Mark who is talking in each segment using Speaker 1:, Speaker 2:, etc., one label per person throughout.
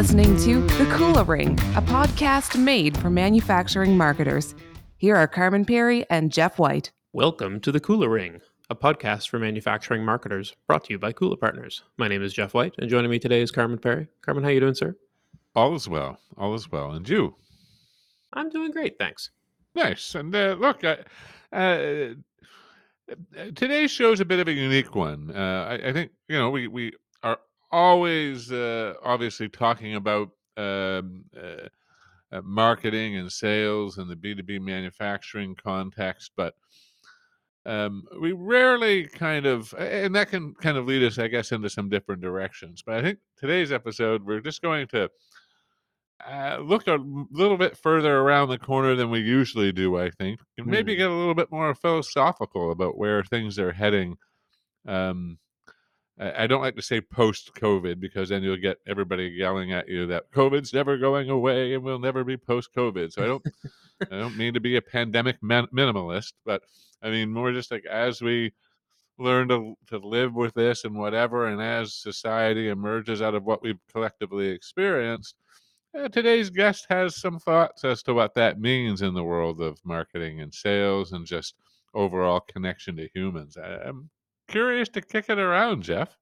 Speaker 1: listening to The Kula Ring, a podcast made for manufacturing marketers. Here are Carmen Perry and Jeff White.
Speaker 2: Welcome to The Kula Ring, a podcast for manufacturing marketers brought to you by Kula Partners. My name is Jeff White, and joining me today is Carmen Perry. Carmen, how you doing, sir?
Speaker 3: All is well. All is well. And you?
Speaker 2: I'm doing great, thanks.
Speaker 3: Nice. And uh, look, uh, uh, today's show is a bit of a unique one. Uh, I, I, think you know we we are always uh, obviously talking about um, uh, uh, marketing and sales and the B2B manufacturing context, but um, we rarely kind of, and that can kind of lead us, I guess, into some different directions. But I think today's episode, we're just going to uh, look a little bit further around the corner than we usually do, I think, and maybe mm. get a little bit more philosophical about where things are heading um, I don't like to say post COVID because then you'll get everybody yelling at you that COVID's never going away and we'll never be post COVID. So I don't, I don't mean to be a pandemic man- minimalist, but I mean more just like as we learn to to live with this and whatever, and as society emerges out of what we've collectively experienced. Uh, today's guest has some thoughts as to what that means in the world of marketing and sales and just overall connection to humans. I, I'm curious to kick it around, Jeff.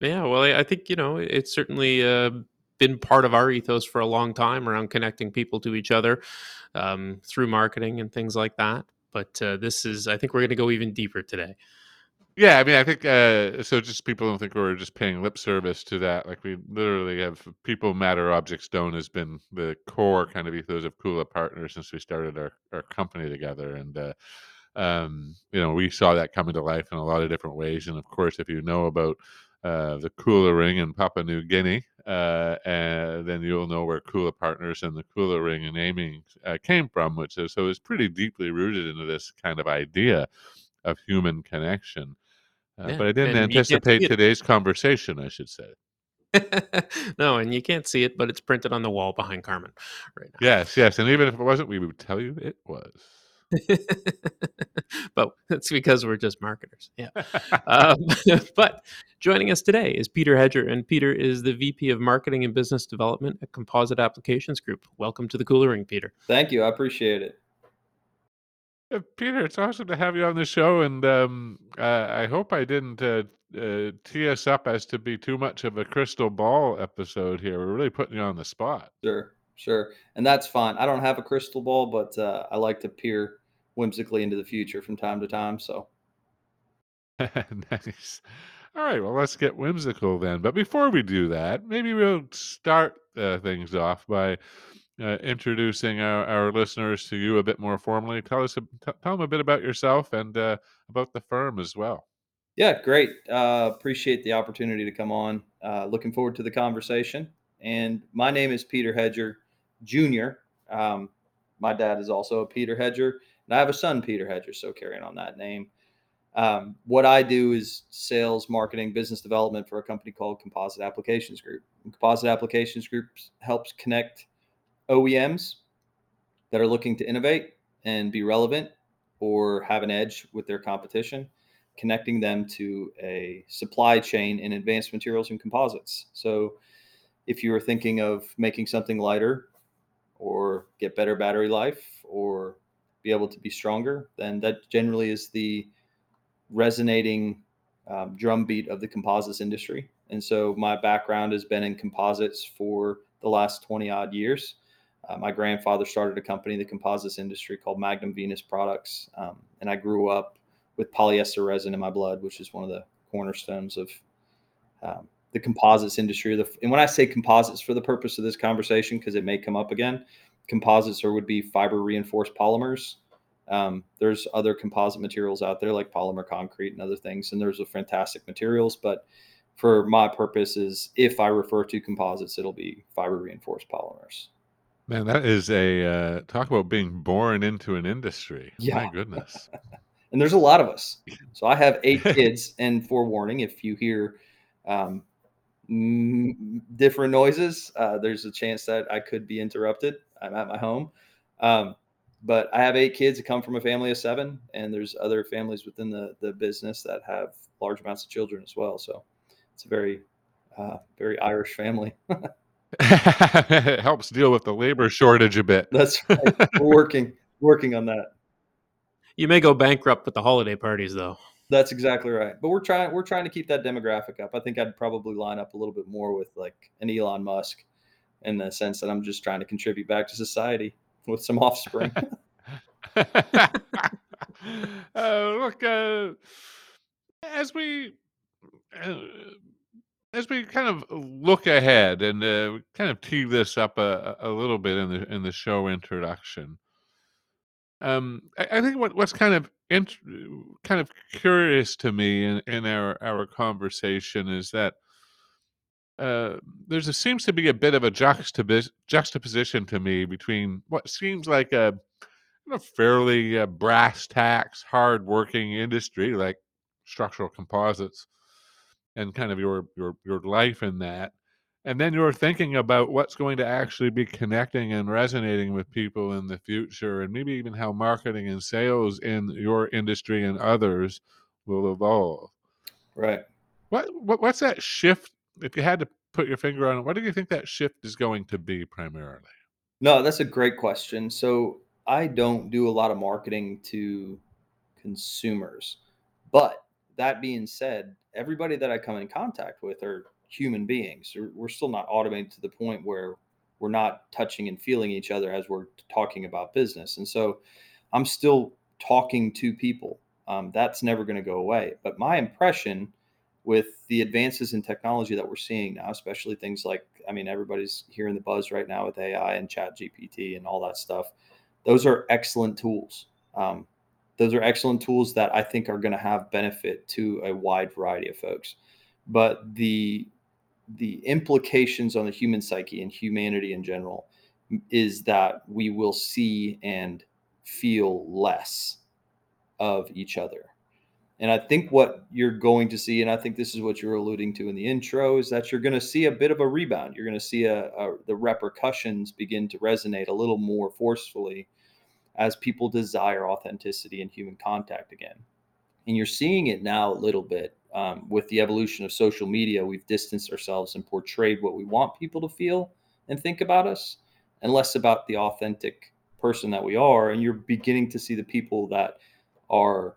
Speaker 2: Yeah, well, I think you know it's certainly uh, been part of our ethos for a long time around connecting people to each other um, through marketing and things like that. But uh, this is, I think, we're going to go even deeper today.
Speaker 3: Yeah, I mean, I think uh, so. Just people don't think we're just paying lip service to that. Like we literally have people matter, objects don't has been the core kind of ethos of Kula Partners since we started our our company together, and uh, um, you know, we saw that coming to life in a lot of different ways. And of course, if you know about uh, the Kula Ring in Papua New Guinea, uh, and then you'll know where Kula Partners and the Kula Ring and naming uh, came from, which is so it's pretty deeply rooted into this kind of idea of human connection. Uh, yeah, but I didn't anticipate today's conversation, I should say.
Speaker 2: no, and you can't see it, but it's printed on the wall behind Carmen
Speaker 3: right now. Yes, yes, and even if it wasn't, we would tell you it was.
Speaker 2: but it's because we're just marketers. Yeah. um, but joining us today is Peter Hedger, and Peter is the VP of Marketing and Business Development at Composite Applications Group. Welcome to the Kula Ring, Peter.
Speaker 4: Thank you. I appreciate it.
Speaker 3: Uh, Peter, it's awesome to have you on the show, and um, uh, I hope I didn't uh, uh, tee us up as to be too much of a crystal ball episode here. We're really putting you on the spot.
Speaker 4: Sure, sure, and that's fine. I don't have a crystal ball, but uh, I like to peer whimsically into the future from time to time. So
Speaker 3: nice. All right, well, let's get whimsical then. But before we do that, maybe we'll start uh, things off by uh, introducing our, our listeners to you a bit more formally. Tell us, t- tell them a bit about yourself and uh, about the firm as well.
Speaker 4: Yeah, great. Uh, appreciate the opportunity to come on. Uh, looking forward to the conversation. And my name is Peter Hedger Jr. Um, my dad is also a Peter Hedger. And I have a son, Peter Hedger, so carrying on that name. Um, what I do is sales, marketing, business development for a company called Composite Applications Group. And Composite Applications Group helps connect OEMs that are looking to innovate and be relevant or have an edge with their competition, connecting them to a supply chain in advanced materials and composites. So, if you are thinking of making something lighter or get better battery life or be able to be stronger, then that generally is the resonating um, drumbeat of the composites industry. And so my background has been in composites for the last 20 odd years. Uh, my grandfather started a company in the composites industry called Magnum Venus Products. Um, and I grew up with polyester resin in my blood, which is one of the cornerstones of um, the composites industry. And when I say composites for the purpose of this conversation, because it may come up again, composites or would be fiber reinforced polymers. Um, there's other composite materials out there like polymer concrete and other things, and there's a fantastic materials. But for my purposes, if I refer to composites, it'll be fiber reinforced polymers.
Speaker 3: Man, that is a uh, talk about being born into an industry. Yeah. My goodness.
Speaker 4: and there's a lot of us. So I have eight kids, and forewarning, if you hear um, different noises, uh, there's a chance that I could be interrupted. I'm at my home. Um, but I have eight kids that come from a family of seven, and there's other families within the, the business that have large amounts of children as well. So it's a very, uh, very Irish family.
Speaker 3: it helps deal with the labor shortage a bit.
Speaker 4: That's right. We're working working on that.
Speaker 2: You may go bankrupt with the holiday parties, though.
Speaker 4: That's exactly right. But we're trying we're trying to keep that demographic up. I think I'd probably line up a little bit more with like an Elon Musk in the sense that I'm just trying to contribute back to society with some offspring.
Speaker 3: uh, look, uh, as we uh, as we kind of look ahead and uh, kind of tee this up a, a little bit in the in the show introduction, um, I, I think what what's kind of int- kind of curious to me in, in our our conversation is that uh, there's a seems to be a bit of a juxtapos- juxtaposition to me between what seems like a, a fairly uh, brass tacks, hard working industry like structural composites, and kind of your your your life in that, and then you're thinking about what's going to actually be connecting and resonating with people in the future, and maybe even how marketing and sales in your industry and others will evolve.
Speaker 4: right.
Speaker 3: What, what what's that shift? If you had to put your finger on it, what do you think that shift is going to be primarily?
Speaker 4: No, that's a great question. So I don't do a lot of marketing to consumers. But that being said, everybody that I come in contact with are human beings. We're- We're still not automated to the point where we're not touching and feeling each other as we're talking about business. And so I'm still talking to people. Um, that's never going to go away. But my impression with the advances in technology that we're seeing now, especially things like, I mean, everybody's hearing the buzz right now with AI and Chat GPT and all that stuff. Those are excellent tools. Um, those are excellent tools that I think are going to have benefit to a wide variety of folks. But the the implications on the human psyche and humanity in general is that we will see and feel less of each other. And I think what you're going to see, and I think this is what you're alluding to in the intro, is that you're going to see a bit of a rebound. You're going to see a, a the repercussions begin to resonate a little more forcefully as people desire authenticity and human contact again. And you're seeing it now a little bit um, with the evolution of social media. We've distanced ourselves and portrayed what we want people to feel and think about us, and less about the authentic person that we are. And you're beginning to see the people that are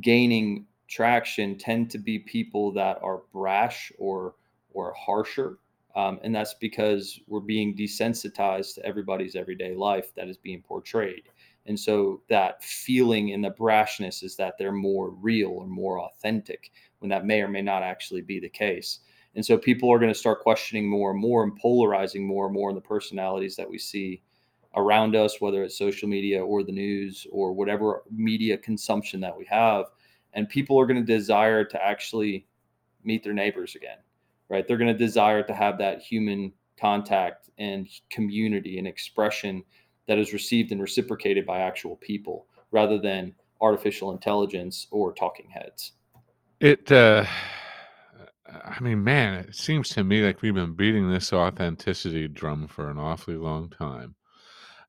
Speaker 4: gaining traction tend to be people that are brash or or harsher um, and that's because we're being desensitized to everybody's everyday life that is being portrayed and so that feeling and the brashness is that they're more real or more authentic when that may or may not actually be the case and so people are going to start questioning more and more and polarizing more and more in the personalities that we see around us, whether it's social media or the news or whatever media consumption that we have. And people are going to desire to actually meet their neighbors again, right? They're going to desire to have that human contact and community and expression that is received and reciprocated by actual people rather than artificial intelligence or talking heads.
Speaker 3: It, uh, I mean, man, it seems to me like we've been beating this authenticity drum for an awfully long time.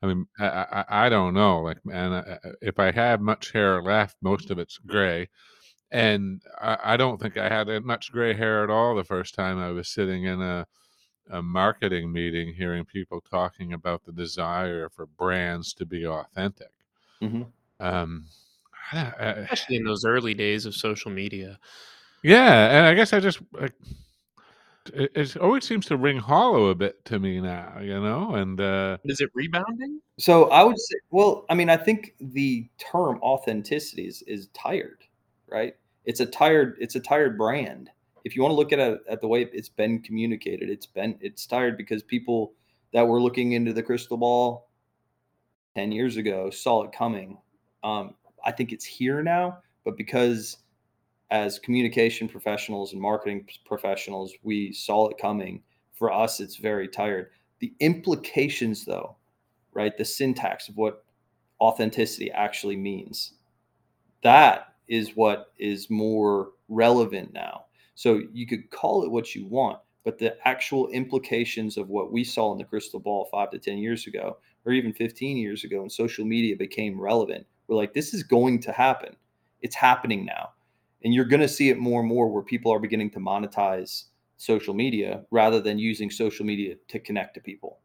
Speaker 3: I mean, I, I, I don't know. Like, man, if I have much hair left, most of it's gray. And I, I don't think I had much gray hair at all the first time I was sitting in a, a marketing meeting hearing people talking about the desire for brands to be authentic.
Speaker 4: Mm-hmm.
Speaker 3: Um,
Speaker 2: especially in those early days of social media.
Speaker 3: Yeah, and I guess I just like it, it always seems to ring hollow a bit to me now, you know. And uh,
Speaker 2: is it rebounding?
Speaker 4: So I would say, well, I mean, I think the term authenticity is, is tired, right? It's a tired, it's a tired brand. If you want to look at at the way it's been communicated, it's been it's tired because people that were looking into the crystal ball ten years ago saw it coming. Um, I think it's here now, but because as communication professionals and marketing professionals, we saw it coming. For us, it's very tired. The implications, though, right? The syntax of what authenticity actually means. That is what is more relevant now. So you could call it what you want, but the actual implications of what we saw in the crystal ball five to 10 years ago, or even 15 years ago, when social media became relevant, we're like, this is going to happen. It's happening now and you're going to see it more and more where people are beginning to monetize social media rather than using social media to connect to people.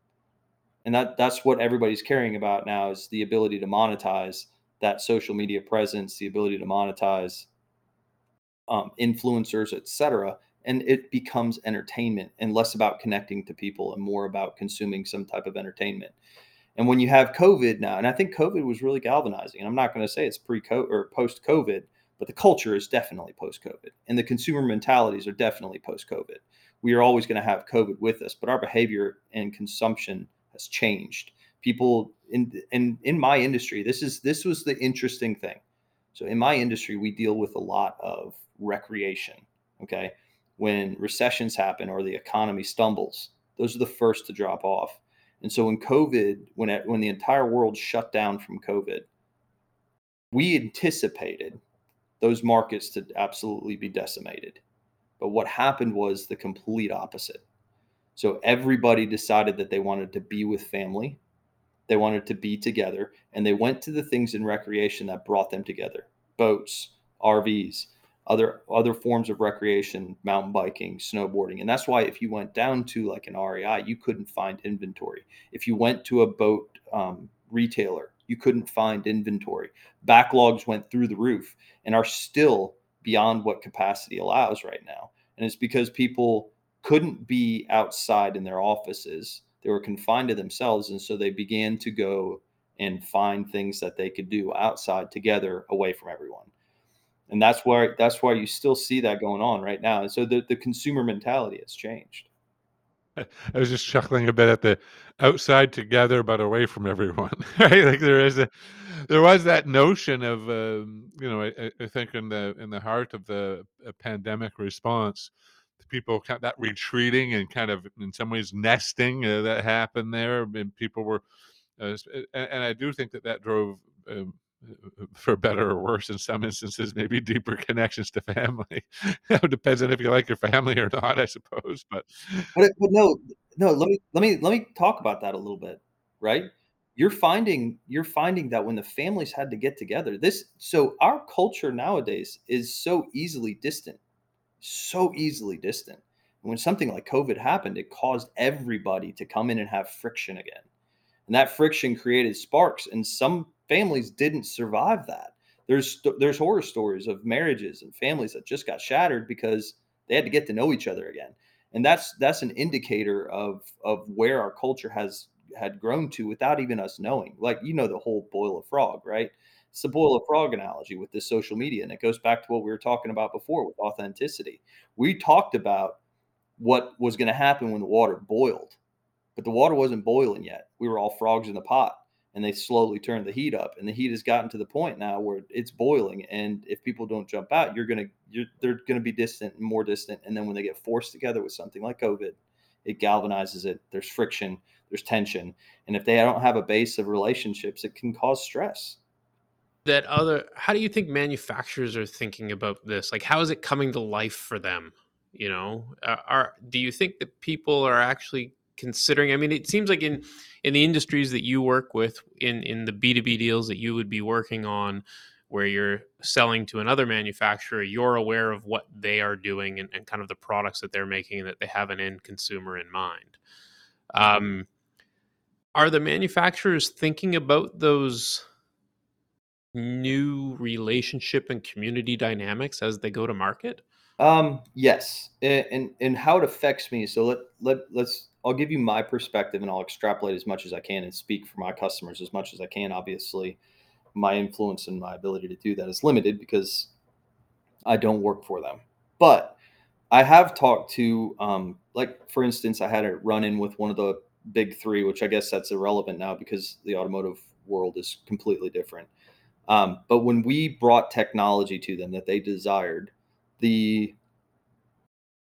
Speaker 4: And that that's what everybody's caring about now is the ability to monetize that social media presence, the ability to monetize um, influencers, etc. And it becomes entertainment and less about connecting to people and more about consuming some type of entertainment. And when you have COVID now, and I think COVID was really galvanizing. And I'm not going to say it's pre COVID or post COVID, but the culture is definitely post COVID, and the consumer mentalities are definitely post COVID. We are always going to have COVID with us, but our behavior and consumption has changed. People in in in my industry, this is this was the interesting thing. So in my industry, we deal with a lot of recreation. Okay, when recessions happen or the economy stumbles, those are the first to drop off. And so when COVID, when it, when the entire world shut down from COVID, we anticipated those markets to absolutely be decimated. But what happened was the complete opposite. So everybody decided that they wanted to be with family, they wanted to be together, and they went to the things in recreation that brought them together boats, RVs, other other forms of recreation, mountain biking, snowboarding. And that's why if you went down to like an REI, you couldn't find inventory. If you went to a boat um, retailer, you couldn't find inventory. Backlogs went through the roof and are still beyond what capacity allows right now. And it's because people couldn't be outside in their offices. They were confined to themselves. And so they began to go and find things that they could do outside together away from everyone. And that's why that's why you still see that going on right now. And so the, the consumer mentality has changed.
Speaker 3: I was just chuckling a bit at the outside together but away from everyone. Right? Like there is a there was that notion of um, you know I, I, think in the in the heart of the uh, pandemic response, people that retreating and kind of in some ways nesting uh, that happened there, and people were, uh, and, and, I do think that that drove. Um, for better or worse in some instances maybe deeper connections to family. It depends on if you like your family or not i suppose but
Speaker 4: but, but no no let me let me let me talk about that a little bit right? You're finding you're finding that when the families had to get together this so our culture nowadays is so easily distant so easily distant. And when something like covid happened it caused everybody to come in and have friction again. And that friction created sparks and some families didn't survive that. There's there's horror stories of marriages and families that just got shattered because they had to get to know each other again. And that's that's an indicator of of where our culture has had grown to without even us knowing. Like you know the whole boil a frog, right? It's the boil a frog analogy with this social media. And it goes back to what we were talking about before with authenticity. We talked about what was going to happen when the water boiled, but the water wasn't boiling yet. We were all frogs in the pot and they slowly turn the heat up and the heat has gotten to the point now where it's boiling and if people don't jump out you're going to they're going to be distant more distant and then when they get forced together with something like covid it galvanizes it there's friction there's tension and if they don't have a base of relationships it can cause stress.
Speaker 2: That other how do you think manufacturers are thinking about this? Like how is it coming to life for them? You know are do you think that people are actually considering i mean it seems like in in the industries that you work with in in the b2b deals that you would be working on where you're selling to another manufacturer you're aware of what they are doing and, and kind of the products that they're making that they have an end consumer in mind um, are the manufacturers thinking about those new relationship and community dynamics as they go to market
Speaker 4: um, yes, and, and and how it affects me. So let let let's. I'll give you my perspective, and I'll extrapolate as much as I can and speak for my customers as much as I can. Obviously, my influence and my ability to do that is limited because I don't work for them. But I have talked to, um, like for instance, I had a run in with one of the big three, which I guess that's irrelevant now because the automotive world is completely different. Um, but when we brought technology to them that they desired the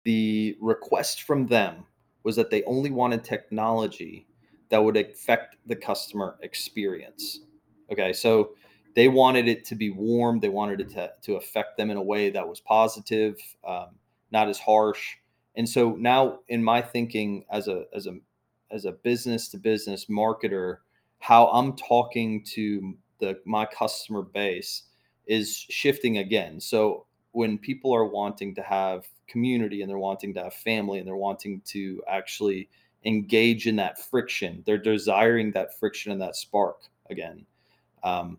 Speaker 4: the request from them was that they only wanted technology that would affect the customer experience. Okay, so they wanted it to be warm. They wanted it to, to affect them in a way that was positive, um, not as harsh. And so now, in my thinking as a as a as a business to business marketer, how I'm talking to the my customer base is shifting again. So when people are wanting to have community and they're wanting to have family and they're wanting to actually engage in that friction, they're desiring that friction and that spark again. Um,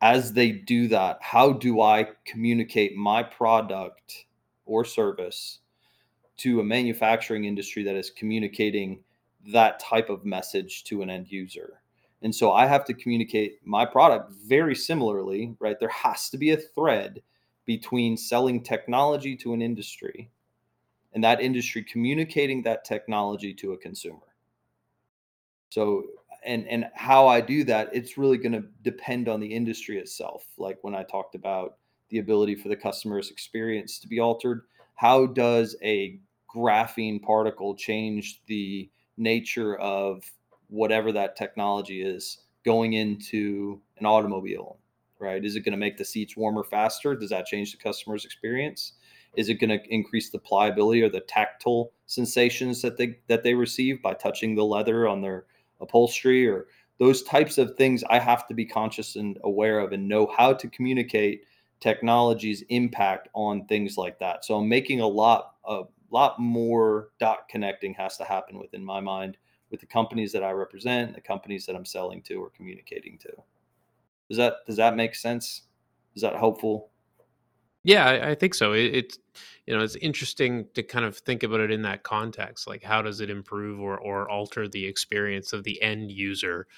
Speaker 4: as they do that, how do I communicate my product or service to a manufacturing industry that is communicating that type of message to an end user? And so I have to communicate my product very similarly, right? There has to be a thread between selling technology to an industry and that industry communicating that technology to a consumer. So and and how I do that, it's really going to depend on the industry itself. Like when I talked about the ability for the customer's experience to be altered, how does a graphene particle change the nature of whatever that technology is going into an automobile, right? Is it going to make the seats warmer faster? Does that change the customer's experience? Is it going to increase the pliability or the tactile sensations that they that they receive by touching the leather on their upholstery or those types of things I have to be conscious and aware of and know how to communicate technology's impact on things like that. So I'm making a lot a lot more dot connecting has to happen within my mind with the companies that I represent, the companies that I'm selling to or communicating to. Does that does that make sense? Is that helpful?
Speaker 2: Yeah, I, I think so. It, it's you know it's interesting to kind of think about it in that context. Like, how does it improve or or alter the experience of the end user?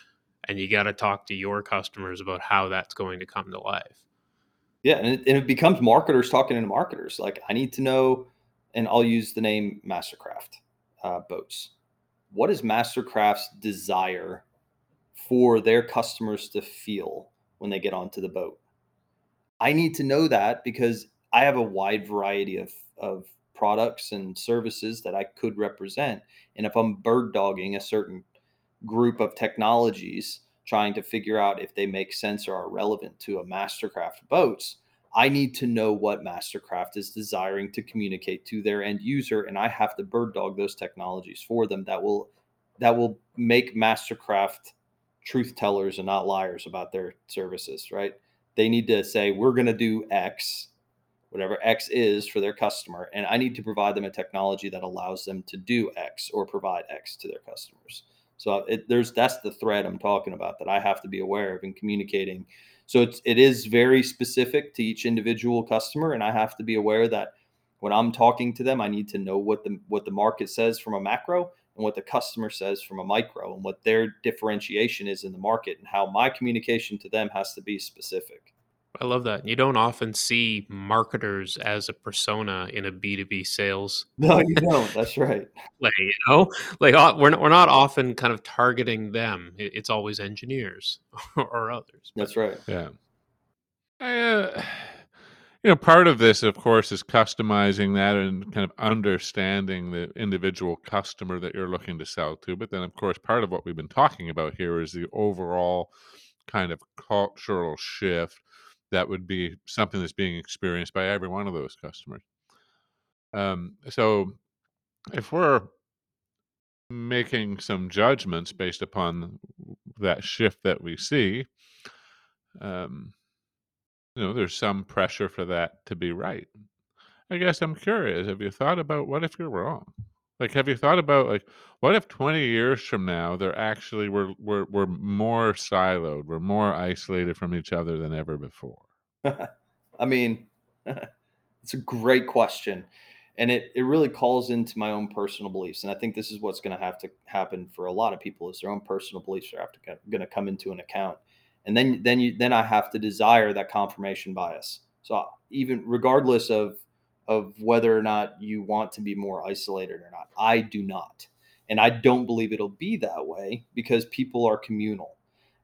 Speaker 2: And you got to talk to your customers about how that's going to come to life.
Speaker 4: Yeah, and it, and it becomes marketers talking to marketers. Like, I need to know, and I'll use the name Mastercraft uh, boats. What is Mastercraft's desire for their customers to feel when they get onto the boat? I need to know that because I have a wide variety of, of products and services that I could represent. And if I'm bird dogging a certain group of technologies, trying to figure out if they make sense or are relevant to a Mastercraft boats, I need to know what Mastercraft is desiring to communicate to their end user, and I have to bird dog those technologies for them that will that will make Mastercraft truth tellers and not liars about their services, right? they need to say we're going to do x whatever x is for their customer and i need to provide them a technology that allows them to do x or provide x to their customers so it, there's that's the thread i'm talking about that i have to be aware of in communicating so it's it is very specific to each individual customer and i have to be aware that when i'm talking to them i need to know what the what the market says from a macro and what the customer says from a micro and what their differentiation is in the market and how my communication to them has to be specific.
Speaker 2: I love that. You don't often see marketers as a persona in a B2B sales.
Speaker 4: No, you don't. That's right.
Speaker 2: like, you know, like uh, we're not, we're not often kind of targeting them. It's always engineers or others.
Speaker 4: That's right.
Speaker 3: Yeah. I, uh, you know part of this of course is customizing that and kind of understanding the individual customer that you're looking to sell to. But then of course part of what we've been talking about here is the overall kind of cultural shift that would be something that's being experienced by every one of those customers. Um, so if we're making some judgments based upon that shift that we see um, you know, there's some pressure for that to be right. I guess I'm curious. Have you thought about what if you're wrong? Like, have you thought about like what if 20 years from now they're actually we're we're we're more siloed, we're more isolated from each other than ever before?
Speaker 4: I mean, it's a great question. And it, it really calls into my own personal beliefs. And I think this is what's going to have to happen for a lot of people is their own personal beliefs are going to come into an account and then then you then I have to desire that confirmation bias. So even regardless of of whether or not you want to be more isolated or not, I do not, and I don't believe it'll be that way because people are communal,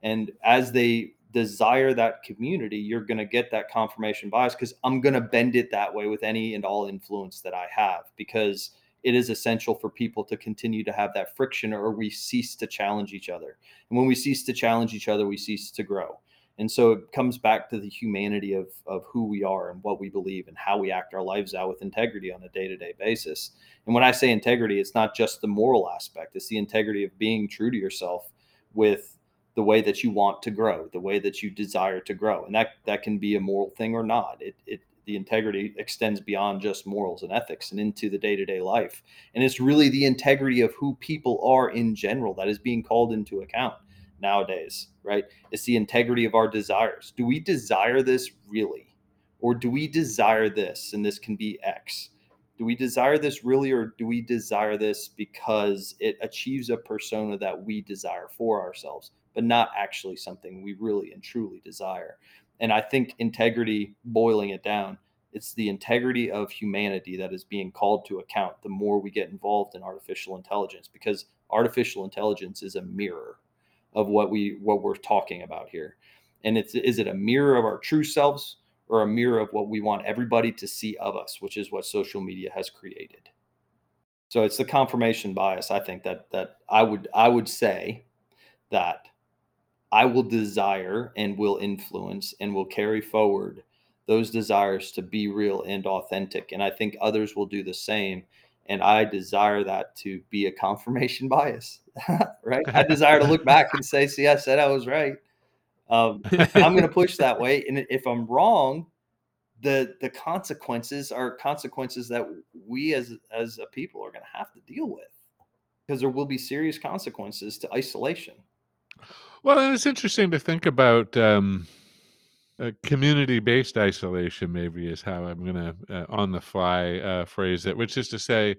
Speaker 4: and as they desire that community, you're going to get that confirmation bias because I'm going to bend it that way with any and all influence that I have because it is essential for people to continue to have that friction or we cease to challenge each other. And when we cease to challenge each other, we cease to grow. And so it comes back to the humanity of, of who we are and what we believe and how we act our lives out with integrity on a day to day basis. And when I say integrity, it's not just the moral aspect, it's the integrity of being true to yourself with the way that you want to grow, the way that you desire to grow. And that, that can be a moral thing or not. It, it, the integrity extends beyond just morals and ethics and into the day-to-day life. And it's really the integrity of who people are in general that is being called into account nowadays right? It's the integrity of our desires. Do we desire this really? Or do we desire this and this can be x? Do we desire this really or do we desire this because it achieves a persona that we desire for ourselves but not actually something we really and truly desire and I think integrity, boiling it down, it's the integrity of humanity that is being called to account the more we get involved in artificial intelligence because artificial intelligence is a mirror of what we what we're talking about here. And it's is it a mirror of our true selves or a mirror of what we want everybody to see of us, which is what social media has created. So it's the confirmation bias. I think that that I would I would say that I will desire and will influence and will carry forward those desires to be real and authentic. And I think others will do the same. And I desire that to be a confirmation bias, right? I desire to look back and say, see, I said I was right. Um, I'm going to push that way. And if I'm wrong, the the consequences are consequences that we as as a people are going to have to deal with because there will be serious consequences to isolation
Speaker 3: well, it's interesting to think about um, community-based isolation. Maybe is how I'm going to uh, on the fly uh, phrase it, which is to say,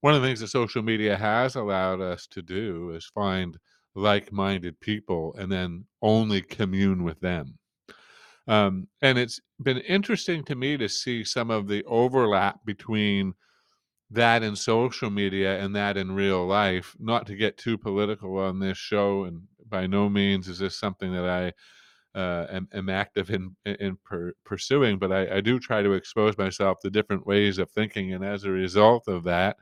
Speaker 3: one of the things that social media has allowed us to do is find like-minded people and then only commune with them. Um, and it's been interesting to me to see some of the overlap between that in social media and that in real life. Not to get too political on this show, and by no means is this something that I uh, am, am, active in in per, pursuing, but I, I, do try to expose myself to different ways of thinking, and as a result of that,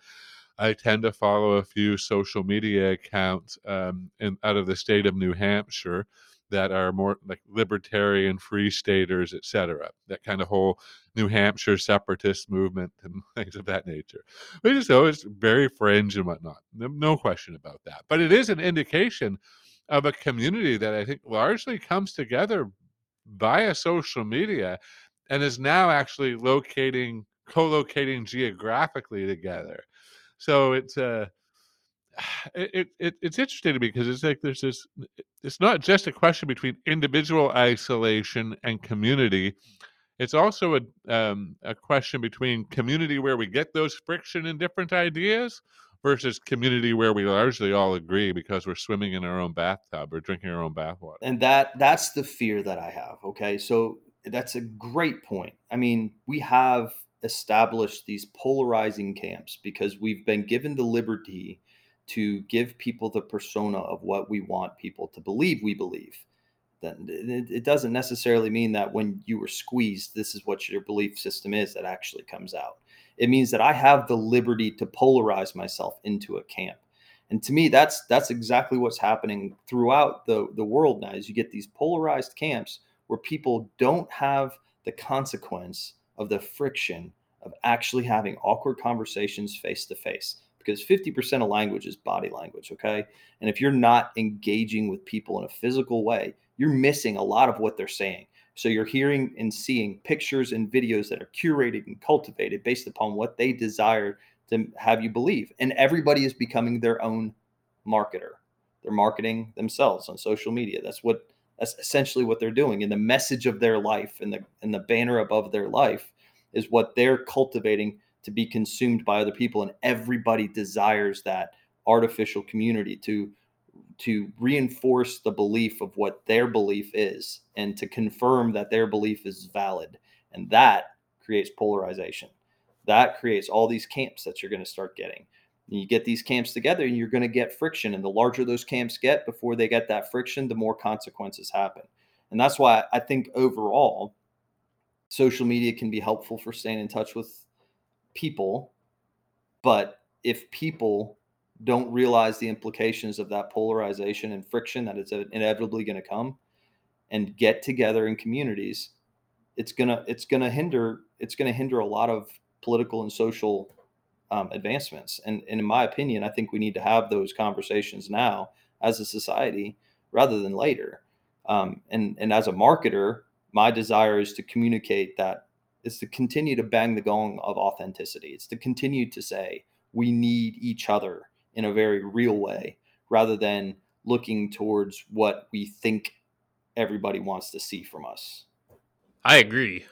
Speaker 3: I tend to follow a few social media accounts um, in, out of the state of New Hampshire that are more like libertarian free staters etc that kind of whole new hampshire separatist movement and things of that nature. Which is always very fringe and whatnot no question about that. But it is an indication of a community that i think largely comes together via social media and is now actually locating co-locating geographically together. So it's uh, it, it it's interesting to me because it's like there's this it's not just a question between individual isolation and community. It's also a um, a question between community where we get those friction and different ideas versus community where we largely all agree because we're swimming in our own bathtub or drinking our own bathwater
Speaker 4: and that that's the fear that i have okay so that's a great point i mean we have established these polarizing camps because we've been given the liberty to give people the persona of what we want people to believe we believe. Then it doesn't necessarily mean that when you were squeezed, this is what your belief system is that actually comes out. It means that I have the liberty to polarize myself into a camp. And to me, that's that's exactly what's happening throughout the, the world now is you get these polarized camps where people don't have the consequence of the friction of actually having awkward conversations face to face because 50% of language is body language. Okay. And if you're not engaging with people in a physical way, you're missing a lot of what they're saying. So you're hearing and seeing pictures and videos that are curated and cultivated based upon what they desire to have you believe. And everybody is becoming their own marketer. They're marketing themselves on social media. That's what that's essentially what they're doing. And the message of their life and the and the banner above their life is what they're cultivating to be consumed by other people and everybody desires that artificial community to to reinforce the belief of what their belief is and to confirm that their belief is valid. And that creates polarization. That creates all these camps that you're going to start getting. And you get these camps together and you're going to get friction. And the larger those camps get before they get that friction the more consequences happen. And that's why i think overall social media can be helpful for staying in touch with people, but if people don't realize the implications of that polarization and friction that is inevitably going to come and get together in communities it's going to it's going to hinder it's going to hinder a lot of political and social um, advancements and, and in my opinion i think we need to have those conversations now as a society rather than later um, and and as a marketer my desire is to communicate that is to continue to bang the gong of authenticity. It's to continue to say we need each other in a very real way rather than looking towards what we think everybody wants to see from us.
Speaker 2: I agree.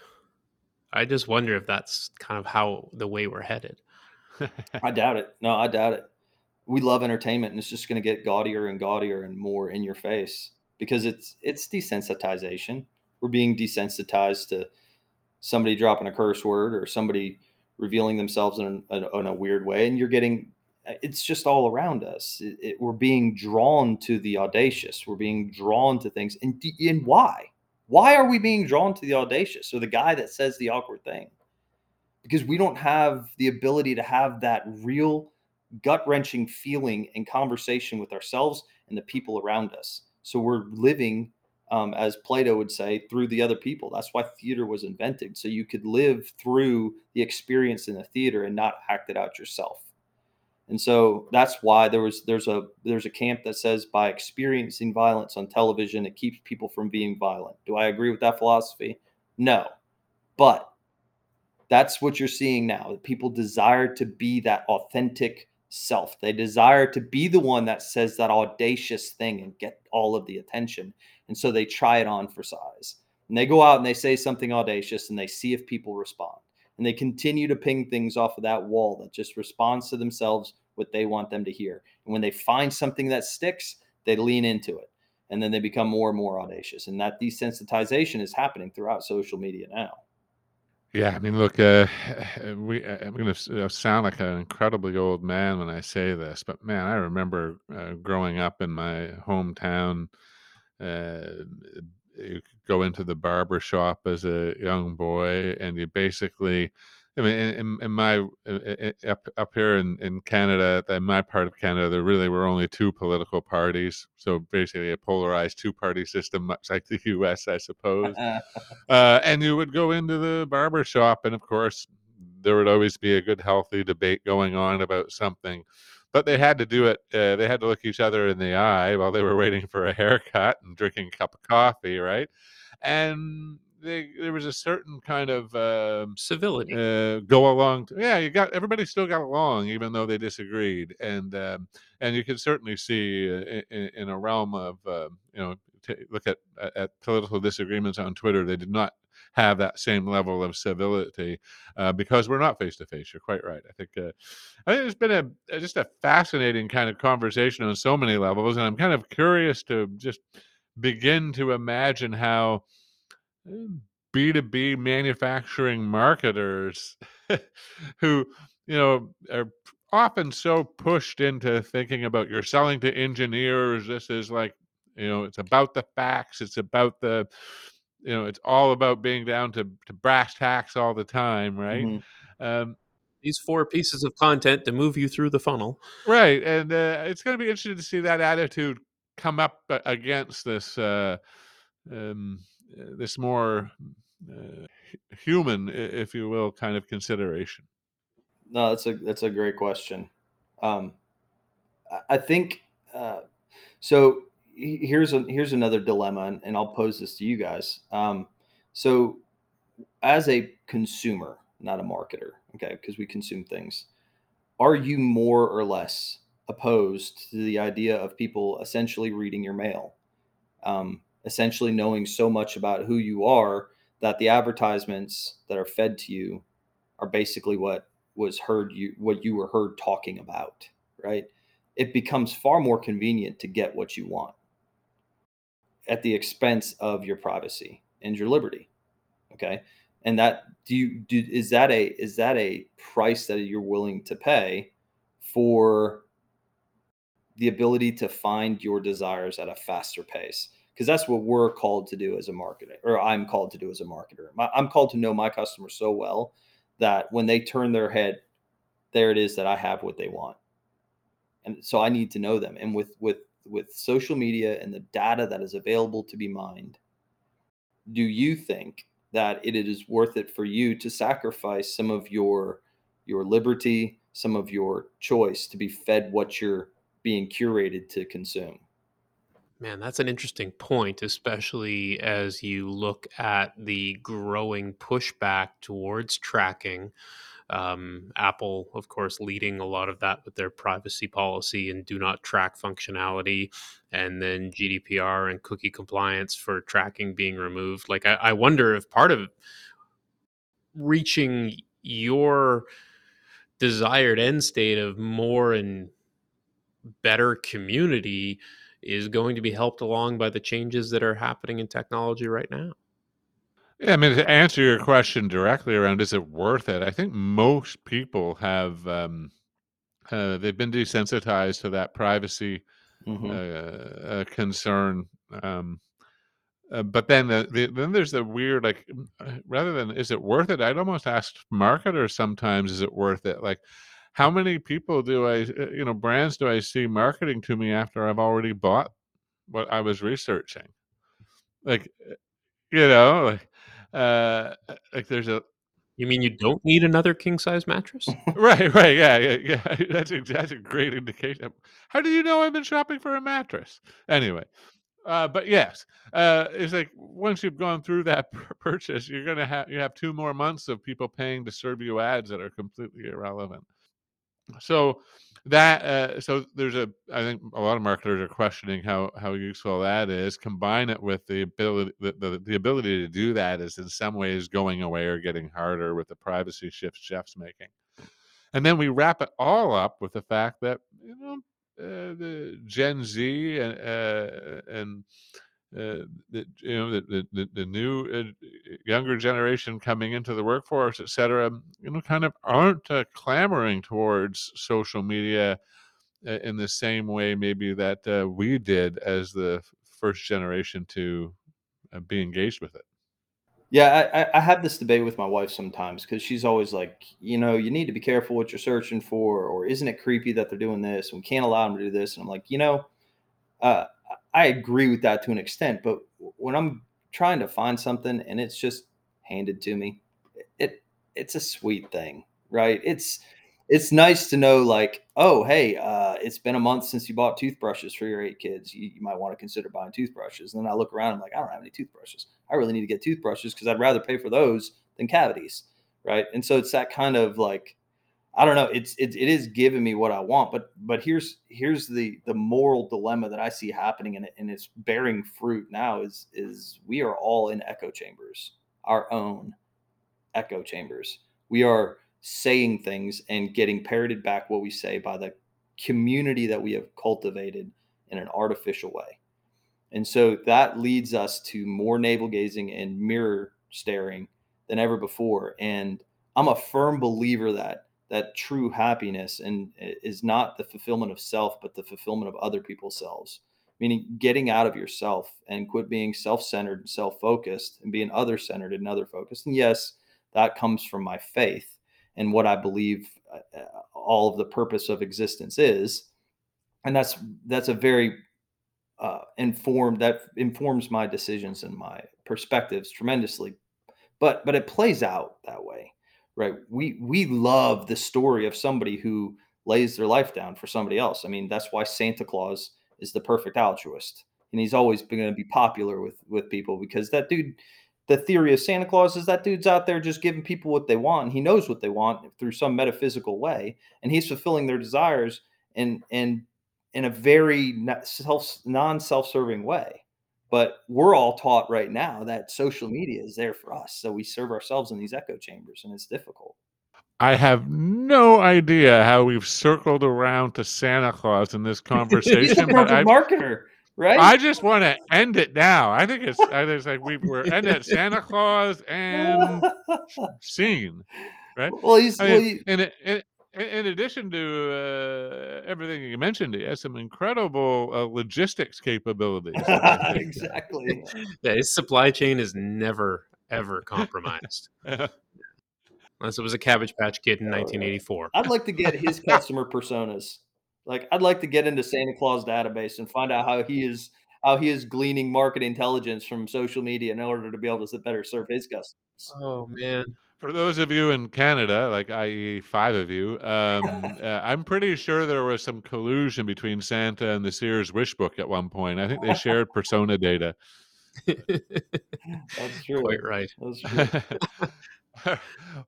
Speaker 2: I just wonder if that's kind of how the way we're headed.
Speaker 4: I doubt it. No, I doubt it. We love entertainment and it's just going to get gaudier and gaudier and more in your face because it's it's desensitization. We're being desensitized to somebody dropping a curse word or somebody revealing themselves in a, in a weird way and you're getting it's just all around us it, it, we're being drawn to the audacious we're being drawn to things and, and why why are we being drawn to the audacious or the guy that says the awkward thing because we don't have the ability to have that real gut wrenching feeling and conversation with ourselves and the people around us so we're living um, as Plato would say, through the other people. That's why theater was invented. So you could live through the experience in the theater and not act it out yourself. And so that's why there was there's a there's a camp that says by experiencing violence on television, it keeps people from being violent. Do I agree with that philosophy? No. But that's what you're seeing now. People desire to be that authentic self. They desire to be the one that says that audacious thing and get all of the attention. And so they try it on for size. And they go out and they say something audacious and they see if people respond. And they continue to ping things off of that wall that just responds to themselves what they want them to hear. And when they find something that sticks, they lean into it. And then they become more and more audacious. And that desensitization is happening throughout social media now.
Speaker 3: Yeah, I mean, look, uh, we uh, I'm going to sound like an incredibly old man when I say this, but man, I remember uh, growing up in my hometown uh, you go into the barber shop as a young boy, and you basically, I mean, in, in my up up here in, in Canada, in my part of Canada, there really were only two political parties. So basically, a polarized two-party system, much like the U.S., I suppose. uh, and you would go into the barber shop, and of course, there would always be a good, healthy debate going on about something but they had to do it. Uh, they had to look each other in the eye while they were waiting for a haircut and drinking a cup of coffee, right? And they, there was a certain kind of um,
Speaker 2: civility
Speaker 3: uh, go along. To, yeah, you got everybody still got along, even though they disagreed, and um, and you can certainly see uh, in, in, a realm of uh, you know look at at political disagreements on Twitter, they did not have that same level of civility uh, because we're not face to face. You're quite right. I think uh, I think it's been a just a fascinating kind of conversation on so many levels, and I'm kind of curious to just begin to imagine how B2B um, manufacturing marketers who you know are often so pushed into thinking about you're selling to engineers this is like you know it's about the facts it's about the you know it's all about being down to, to brass tacks all the time right mm-hmm. um,
Speaker 2: these four pieces of content to move you through the funnel
Speaker 3: right and uh, it's going to be interesting to see that attitude come up against this uh, um, this more uh, human if you will kind of consideration?
Speaker 4: No that's a that's a great question. Um, i think uh, so here's a here's another dilemma, and, and I'll pose this to you guys. Um, so, as a consumer, not a marketer, okay, because we consume things, are you more or less opposed to the idea of people essentially reading your mail, um, essentially knowing so much about who you are that the advertisements that are fed to you are basically what was heard you what you were heard talking about, right? It becomes far more convenient to get what you want at the expense of your privacy and your liberty. Okay. And that do you do is that a is that a price that you're willing to pay for the ability to find your desires at a faster pace? Because that's what we're called to do as a marketer, or I'm called to do as a marketer. I'm called to know my customers so well that when they turn their head, there it is that I have what they want. And so I need to know them. And with with with social media and the data that is available to be mined, do you think that it is worth it for you to sacrifice some of your your liberty, some of your choice to be fed what you're being curated to consume?
Speaker 2: Man, that's an interesting point, especially as you look at the growing pushback towards tracking. Um, Apple, of course, leading a lot of that with their privacy policy and do not track functionality, and then GDPR and cookie compliance for tracking being removed. Like, I, I wonder if part of reaching your desired end state of more and better community is going to be helped along by the changes that are happening in technology right now.
Speaker 3: Yeah, I mean, to answer your question directly around is it worth it? I think most people have um, uh, they've been desensitized to that privacy
Speaker 4: Mhm.
Speaker 3: uh, uh, concern. Um, uh, but then the, the, then there's the weird like uh, rather than is it worth it? I'd almost ask marketers sometimes is it worth it? Like how many people do I uh, you know brands do I see marketing to me after I've already bought what I was researching? Like uh, you know like uh like there's a
Speaker 2: You mean you don't need another king size mattress?
Speaker 3: right right yeah yeah yeah that's a, that's a great indication. How do you know I've been shopping for a mattress? Anyway, uh, but yes, uh, it's like once you've gone through that purchase, you're gonna have you have two more months of people paying to serve you ads that are completely irrelevant. So that uh, so there's a I think a lot of marketers are questioning how how useful that is. Combine it with the ability the, the, the ability to do that is in some ways going away or getting harder with the privacy shifts Jeff's making. And then we wrap it all up with the fact that you know uh, the Gen Z and uh, and uh, the, you know the the, the, new uh, younger generation coming into the workforce, et cetera, you know, kind of aren't uh, clamoring towards social media uh, in the same way maybe that uh, we did as the first generation to uh, be engaged with it.
Speaker 4: Yeah, I, I- I have this debate with my wife sometimes because she's always like, you know, you need to be careful what you're searching for, or isn't it creepy that they're doing this? We can't allow them to do this. And I'm like, you know, uh, I agree with that to an extent, but when I'm trying to find something and it's just handed to me, it it's a sweet thing, right? It's it's nice to know, like, oh, hey, uh, it's been a month since you bought toothbrushes for your eight kids. You, you might want to consider buying toothbrushes. And then I look around, I'm like, I don't have any toothbrushes. I really need to get toothbrushes because I'd rather pay for those than cavities, right? And so it's that kind of like I don't know. It's it, it is giving me what I want, but but here's here's the the moral dilemma that I see happening and, and it's bearing fruit now is is we are all in echo chambers, our own echo chambers. We are saying things and getting parroted back what we say by the community that we have cultivated in an artificial way. And so that leads us to more navel gazing and mirror staring than ever before. And I'm a firm believer that that true happiness and is not the fulfillment of self, but the fulfillment of other people's selves. Meaning getting out of yourself and quit being self-centered and self-focused and being other-centered and other-focused. And yes, that comes from my faith and what I believe uh, uh, all of the purpose of existence is. And that's that's a very uh, informed that informs my decisions and my perspectives tremendously but but it plays out that way right? We we love the story of somebody who lays their life down for somebody else. I mean that's why santa claus is the perfect altruist. And he's always going to be popular with with people because that dude the theory of santa claus is that dude's out there just giving people what they want. And he knows what they want through some metaphysical way and he's fulfilling their desires and and in a very self non self-serving way but we're all taught right now that social mm-hmm. media is there for us so we serve ourselves in these echo chambers and it's difficult
Speaker 3: I have no idea how we've circled around to Santa Claus in this
Speaker 4: he's a
Speaker 3: conversation, but I
Speaker 4: marketer right
Speaker 3: I just want to end it now. I think it's I think it's like we we're ending at Santa Claus and scene, right?
Speaker 4: well he's
Speaker 3: I
Speaker 4: well,
Speaker 3: mean,
Speaker 4: he,
Speaker 3: in, in in addition to uh, everything you mentioned, he has some incredible uh, logistics capabilities. that I think,
Speaker 4: exactly
Speaker 2: Yeah, his supply chain is never ever compromised.
Speaker 3: uh,
Speaker 2: Unless it was a Cabbage Patch Kid in
Speaker 4: Oh,
Speaker 2: 1984.
Speaker 4: i'd like to get his customer personas like i'd like to get into santa claus database and find out how he is how he is gleaning market intelligence from social media in order to be able to better serve his customers.
Speaker 2: Oh man.
Speaker 3: For those of you in Canada, like i.e., five of you, um, uh, I'm pretty sure there was some collusion between Santa and the Sears Wish Book at one point. I think they shared persona data.
Speaker 4: That's true.
Speaker 2: Quite right.
Speaker 4: That's true.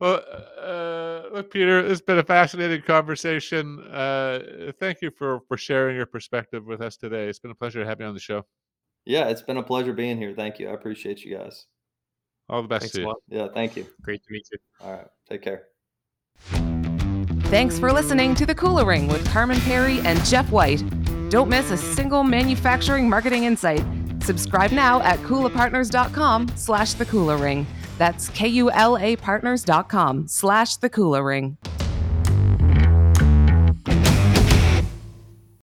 Speaker 3: well, uh, look, Peter, it's been a fascinating conversation. Uh, thank you for for sharing your perspective with us today. It's been a pleasure to have you on the show.
Speaker 4: Yeah, it's been a pleasure being here. Thank you. I appreciate you guys.
Speaker 3: All the best
Speaker 2: Thanks
Speaker 3: to you.
Speaker 2: lot.
Speaker 4: Yeah, thank you.
Speaker 2: Great to meet you.
Speaker 4: All right. Take care.
Speaker 1: Thanks for listening to The Kula Ring with Carman Pirie and Jeff White. Don't miss a single manufacturing marketing insight. Subscribe now at kulapartners.com slash the Kula Ring. That's K-U-L-A partners.com slash the Kula Ring.